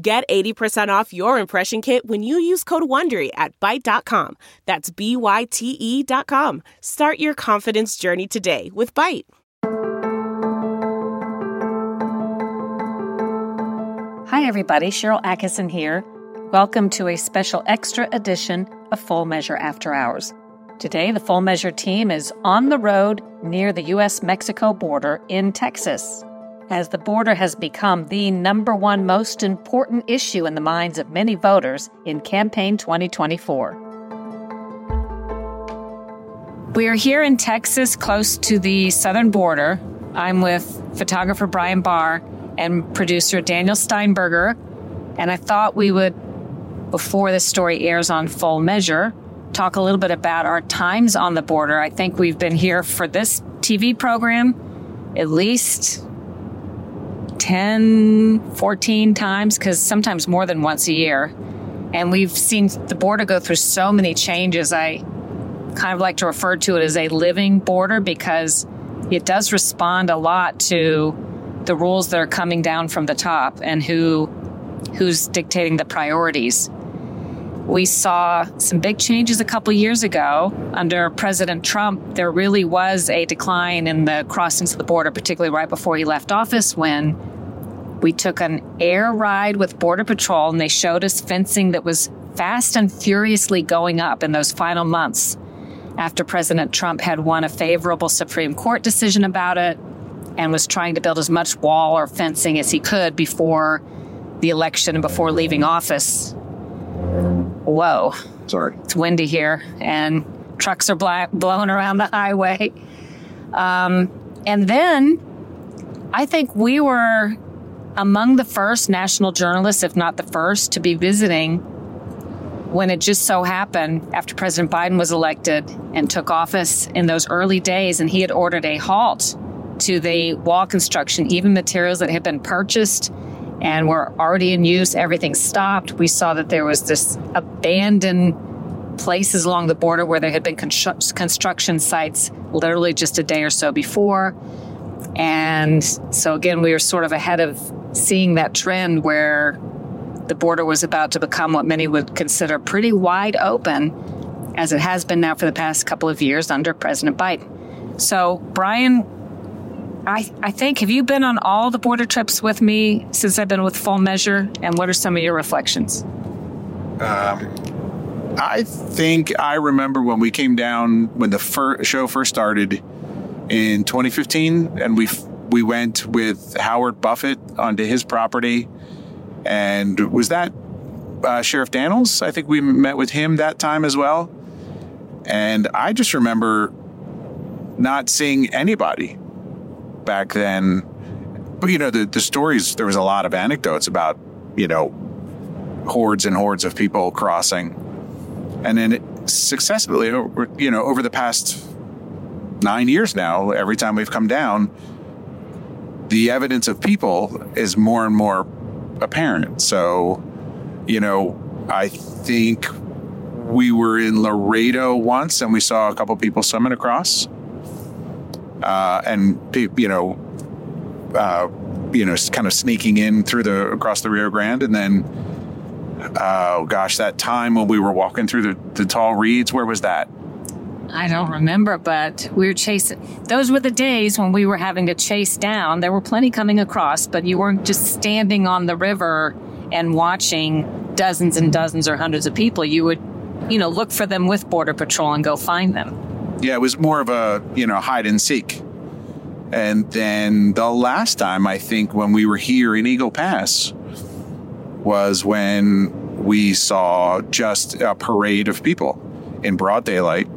Get 80% off your impression kit when you use code WONDERY at Byte.com. That's B-Y-T-E dot com. Start your confidence journey today with Byte. Hi, everybody. Sharyl Attkisson here. Welcome to a special extra edition of Full Measure After Hours. Today, the Full Measure team is on the road near the U.S. Mexico border in Texas as the border has become the number one most important issue in the minds of many voters in campaign 2024. We are here in Texas, close to the southern border. I'm with photographer Brian Barr and producer Daniel Steinberger. And I thought we would, before this story airs on full measure, talk a little bit about our times on the border. I think we've been here for this TV program at least 10, 14 times, because sometimes more than once a year. And we've seen the border go through so many changes. I kind of like to refer to it as a living border because it does respond a lot to the rules that are coming down from the top and who who's dictating the priorities. We saw some big changes a couple years ago under President Trump. There really was a decline in the crossings of the border, particularly right before he left office when we took an air ride with Border Patrol and they showed us fencing that was fast and furiously going up in those final months after President Trump had won a favorable Supreme Court decision about it and was trying to build as much wall or fencing as he could before the election and before leaving office. Whoa. Sorry. It's windy here and trucks are black, blowing around the highway. Um, and then I think we were among the first national journalists, if not the first, to be visiting when it just so happened after President Biden was elected and took office in those early days, and he had ordered a halt to the wall construction, even materials that had been purchased and were already in use, everything stopped. We saw that there was this abandoned places along the border where there had been constru- construction sites literally just a day or so before. And so, again, we were sort of ahead of seeing that trend where the border was about to become what many would consider pretty wide open, as it has been now for the past couple of years under President Biden. So, Brian, I, I think, have you been on all the border trips with me since I've been with Full Measure? And what are some of your reflections? Um, I think I remember when we came down when the fir- show first started in 2015, and we we went with Howard Buffett onto his property, and was that uh, Sheriff Dannels? I think we met with him that time as well, and I just remember not seeing anybody back then. But you know, the the stories there was a lot of anecdotes about you know hordes and hordes of people crossing, and then it successfully, you know, over the past nine years now, every time we've come down, the evidence of people is more and more apparent. So, you know, I think we were in Laredo once and we saw a couple people swimming across. Uh, and you know, uh, you know, kind of sneaking in through the across the Rio Grande, and then, oh gosh, that time when we were walking through the, the tall reeds, where was that? I don't remember, but we were chasing. Those were the days when we were having to chase down. There were plenty coming across, but you weren't just standing on the river and watching dozens and dozens or hundreds of people. You would, you know, look for them with Border Patrol and go find them. Yeah, it was more of a, you know, hide and seek. And then the last time, I think, when we were here in Eagle Pass was when we saw just a parade of people in broad daylight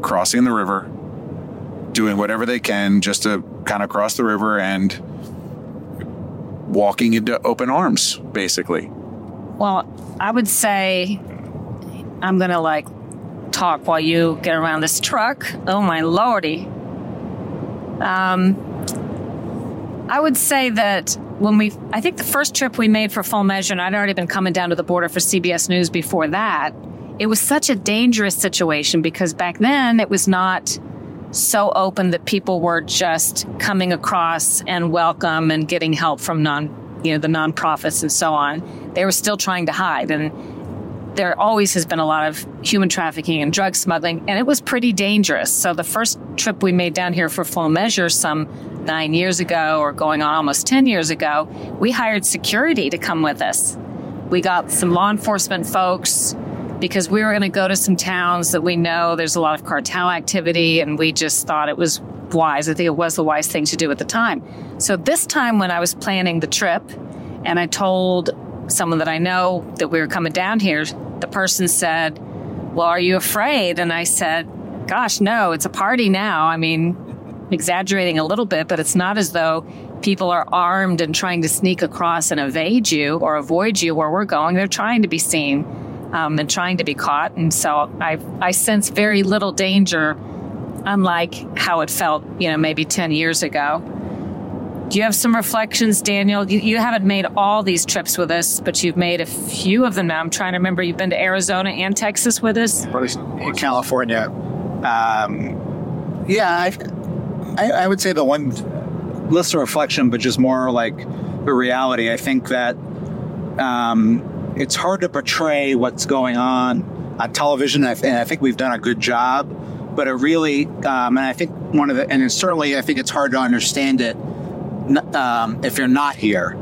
crossing the river, doing whatever they can just to kind of cross the river and walking into open arms, basically. Well, I would say I'm going to like talk while you get around this truck. Oh, my lordy. Um, I would say that when we, I think the first trip we made for full measure, and I'd already been coming down to the border for CBS News before that, it was such a dangerous situation because back then it was not so open that people were just coming across and welcome and getting help from non, you know, the nonprofits and so on. They were still trying to hide. And there always has been a lot of human trafficking and drug smuggling, and it was pretty dangerous. So the first trip we made down here for full measure some nine years ago or going on almost 10 years ago, we hired security to come with us. We got some law enforcement folks because we were going to go to some towns that we know there's a lot of cartel activity, and we just thought it was wise. I think it was the wise thing to do at the time. So this time when I was planning the trip, and I told someone that I know that we were coming down here, the person said, Well, are you afraid? And I said, Gosh, no, it's a party now. I mean, exaggerating a little bit, but it's not as though people are armed and trying to sneak across and evade you or avoid you where we're going. They're trying to be seen um, and trying to be caught. And so I, I sense very little danger, unlike how it felt, you know, maybe 10 years ago. Do you have some reflections, Daniel? You, you, haven't made all these trips with us, but you've made a few of them now. I'm trying to remember. You've been to Arizona and Texas with us. California, um, yeah, I, I, I, would say the one less a reflection, but just more like the reality. I think that um, it's hard to portray what's going on on television, and I think we've done a good job. But it really, um, and I think one of the, and certainly I think it's hard to understand it um, if you're not here.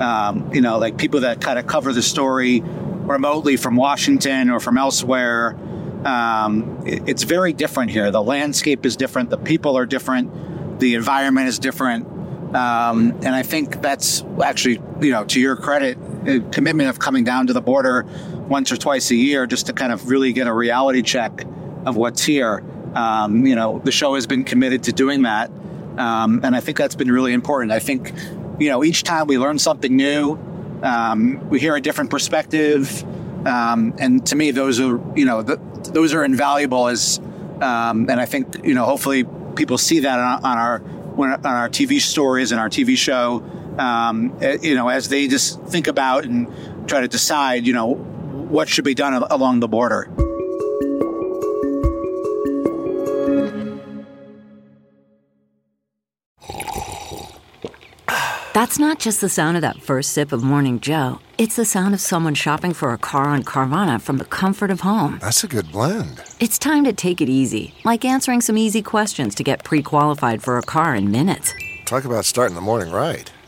Um, you know, like people that kind of cover the story remotely from Washington or from elsewhere. Um, it, it's very different here. The landscape is different. The people are different. The environment is different. Um, and I think that's actually, you know, to your credit, commitment of coming down to the border once or twice a year just to kind of really get a reality check of what's here. Um, you know, the show has been committed to doing that. Um, and I think that's been really important. I think, you know, each time we learn something new, um, we hear a different perspective. Um, and to me, those are, you know, the, those are invaluable as, um, and I think, you know, hopefully people see that on, on our, on our TV stories and our TV show, um, eh, you know, as they just think about and try to decide, you know, what should be done along the border. That's not just the sound of that first sip of Morning Joe. It's the sound of someone shopping for a car on Carvana from the comfort of home. That's a good blend. It's time to take it easy, like answering some easy questions to get pre qualified for a car in minutes. Talk about starting the morning right.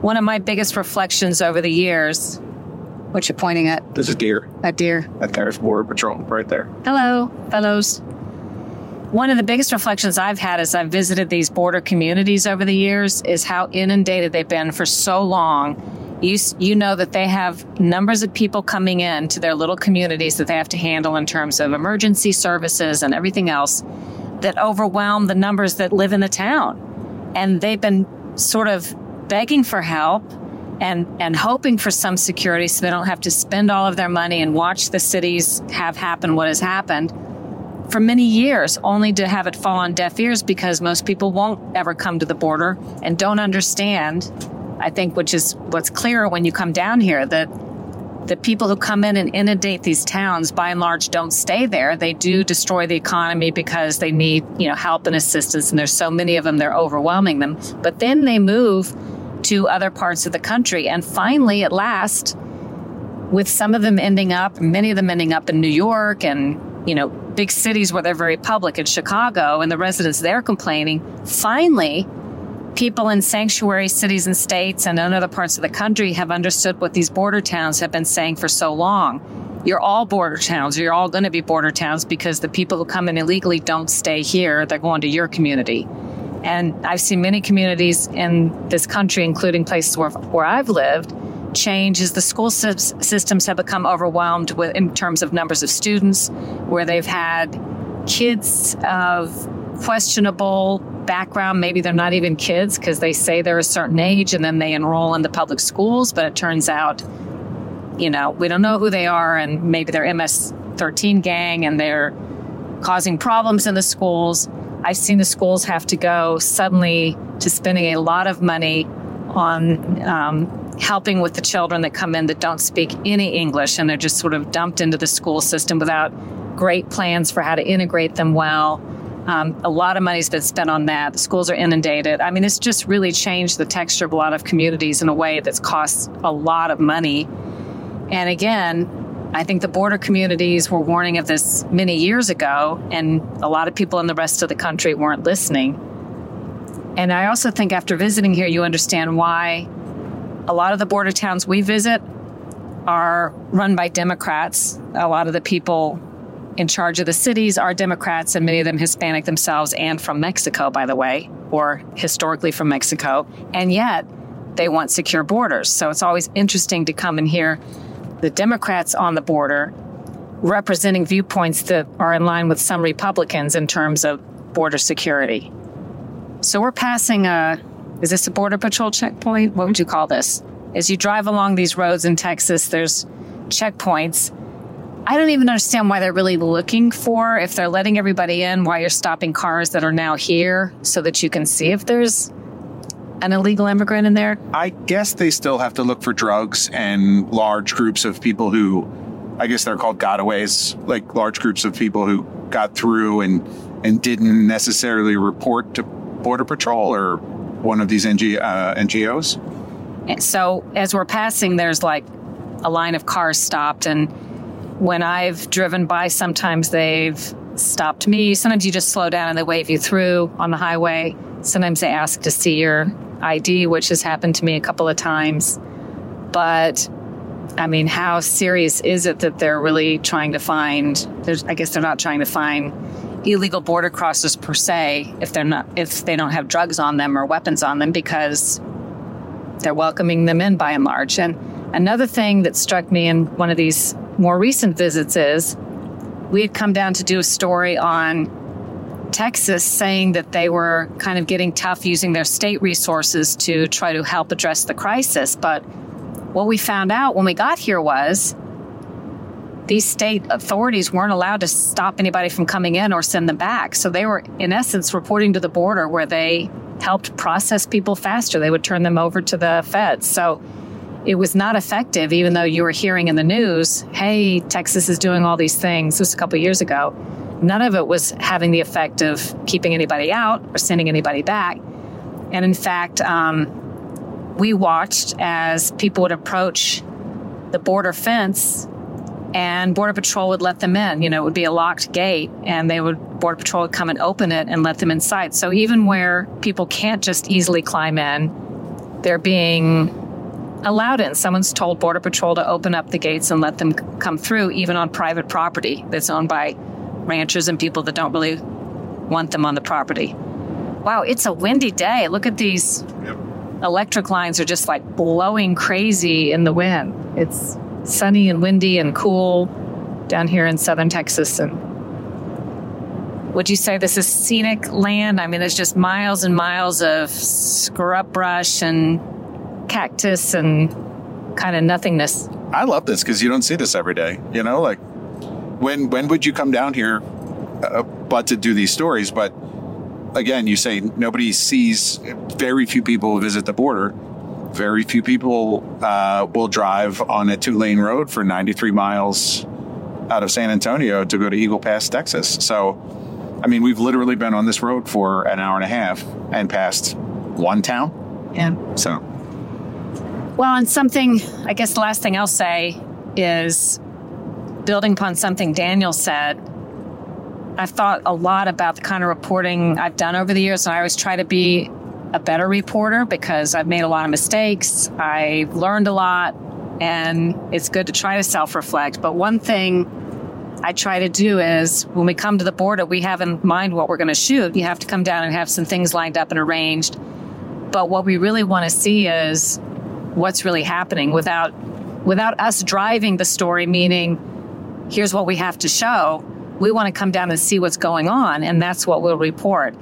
one of my biggest reflections over the years, what you pointing at? This is deer. That deer. That there's Border Patrol right there. Hello, fellows. One of the biggest reflections I've had as I've visited these border communities over the years is how inundated they've been for so long you, you know that they have numbers of people coming in to their little communities that they have to handle in terms of emergency services and everything else that overwhelm the numbers that live in the town. And they've been sort of begging for help and, and hoping for some security so they don't have to spend all of their money and watch the cities have happen what has happened for many years, only to have it fall on deaf ears because most people won't ever come to the border and don't understand I think, which is what's clear when you come down here, that the people who come in and inundate these towns by and large don't stay there. They do destroy the economy because they need, you know, help and assistance and there's so many of them they're overwhelming them. But then they move to other parts of the country and finally at last with some of them ending up, many of them ending up in New York and, you know, big cities where they're very public in Chicago and the residents there complaining, finally people in sanctuary cities and states and in other parts of the country have understood what these border towns have been saying for so long. You're all border towns. You're all going to be border towns because the people who come in illegally don't stay here. They're going to your community. And I've seen many communities in this country, including places where, where I've lived, change as the school systems have become overwhelmed with, in terms of numbers of students, where they've had kids of questionable background. Maybe they're not even kids because they say they're a certain age and then they enroll in the public schools, but it turns out, you know, we don't know who they are and maybe they're MS 13 gang and they're causing problems in the schools. I've seen the schools have to go suddenly to spending a lot of money on um, helping with the children that come in that don't speak any English and they're just sort of dumped into the school system without great plans for how to integrate them well. Um, a lot of money's been spent on that. The schools are inundated. I mean, it's just really changed the texture of a lot of communities in a way that's cost a lot of money. And again, I think the border communities were warning of this many years ago, and a lot of people in the rest of the country weren't listening. And I also think after visiting here, you understand why a lot of the border towns we visit are run by Democrats. A lot of the people in charge of the cities are Democrats, and many of them Hispanic themselves and from Mexico, by the way, or historically from Mexico. And yet they want secure borders. So it's always interesting to come and hear the Democrats on the border representing viewpoints that are in line with some Republicans in terms of border security. So we're passing a is this a border patrol checkpoint? What would you call this? As you drive along these roads in Texas, there's checkpoints I don't even understand why they're really looking for, if they're letting everybody in, why you're stopping cars that are now here so that you can see if there's an illegal immigrant in there. I guess they still have to look for drugs and large groups of people who, I guess they're called gotaways, like large groups of people who got through and, and didn't necessarily report to Border Patrol or one of these NG, uh, NGOs. So as we're passing, there's like a line of cars stopped and when I've driven by, sometimes they've stopped me. Sometimes you just slow down and they wave you through on the highway. Sometimes they ask to see your ID, which has happened to me a couple of times. But I mean, how serious is it that they're really trying to find? There's, I guess they're not trying to find illegal border crossers per se if they're not if they don't have drugs on them or weapons on them because they're welcoming them in by and large. And another thing that struck me in one of these more recent visits is we had come down to do a story on Texas saying that they were kind of getting tough using their state resources to try to help address the crisis. But what we found out when we got here was these state authorities weren't allowed to stop anybody from coming in or send them back. So they were, in essence, reporting to the border where they helped process people faster. They would turn them over to the feds. So it was not effective, even though you were hearing in the news, hey, Texas is doing all these things. This was a couple years ago. None of it was having the effect of keeping anybody out or sending anybody back. And in fact, um, we watched as people would approach the border fence and border patrol would let them in you know it would be a locked gate and they would border patrol would come and open it and let them inside so even where people can't just easily climb in they're being allowed in. Someone's told Border Patrol to open up the gates and let them come through, even on private property that's owned by ranchers and people that don't really want them on the property. Wow, it's a windy day. Look at these yep. electric lines are just like blowing crazy in the wind. It's sunny and windy and cool down here in southern Texas. And would you say this is scenic land? I mean, there's just miles and miles of scrub brush and cactus and kind of nothingness. I love this because you don't see this every day. You know, like when when would you come down here, uh, but to do these stories? But again, you say nobody sees. Very few people visit the border, very few people uh, will drive on a two lane road for 93 miles out of San Antonio to go to Eagle Pass, Texas. So, I mean, we've literally been on this road for an hour and a half and passed one town. Yeah. So, Well, and something, I guess the last thing I'll say is building upon something Daniel said. I've thought a lot about the kind of reporting I've done over the years, and I always try to be a better reporter because I've made a lot of mistakes. I've learned a lot, and it's good to try to self reflect. But one thing I try to do is when we come to the border, we have in mind what we're going to shoot. You have to come down and have some things lined up and arranged. But what we really want to see is what's really happening without without us driving the story meaning here's what we have to show. We want to come down and see what's going on and that's what we'll report.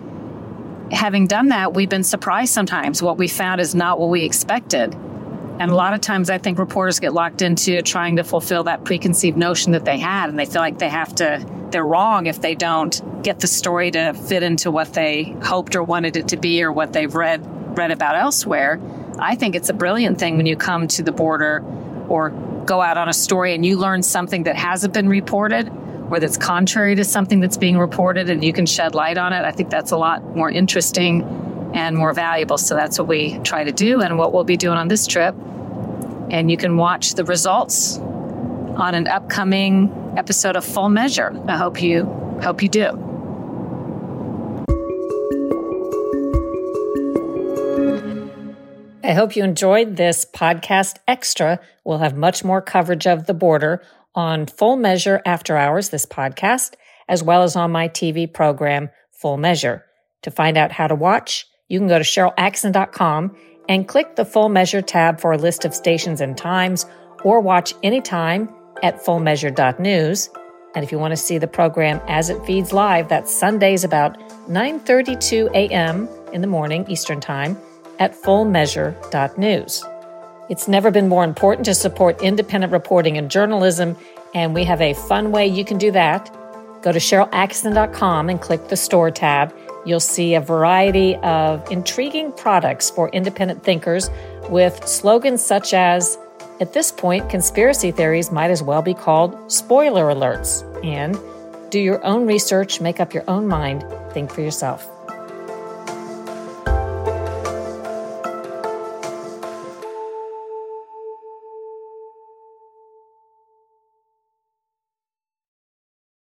Having done that we've been surprised sometimes. What we found is not what we expected. And a lot of times i think reporters get locked into trying to fulfill that preconceived notion that they had and they feel like they have to they're wrong if they don't get the story to fit into what they hoped or wanted it to be or what they've read read about elsewhere. I think it's a brilliant thing when you come to the border or go out on a story and you learn something that hasn't been reported or that's contrary to something that's being reported and you can shed light on it. I think that's a lot more interesting and more valuable. So that's what we try to do and what we'll be doing on this trip. And you can watch the results on an upcoming episode of Full Measure. I hope you hope you do. I hope you enjoyed this podcast extra. We'll have much more coverage of the border on Full Measure After Hours, this podcast, as well as on my TV program, Full Measure. To find out how to watch, you can go to SharylAttkisson.com and click the Full Measure tab for a list of stations and times, or watch anytime at fullmeasure.news. And if you want to see the program as it feeds live, that's Sundays about 9:32 a.m. in the morning Eastern Time at fullmeasure.news. It's never been more important to support independent reporting and journalism, and we have a fun way you can do that. Go to SharylAttkisson.com and click the Store tab. You'll see a variety of intriguing products for independent thinkers with slogans such as, at this point, conspiracy theories might as well be called spoiler alerts, and do your own research, make up your own mind, think for yourself.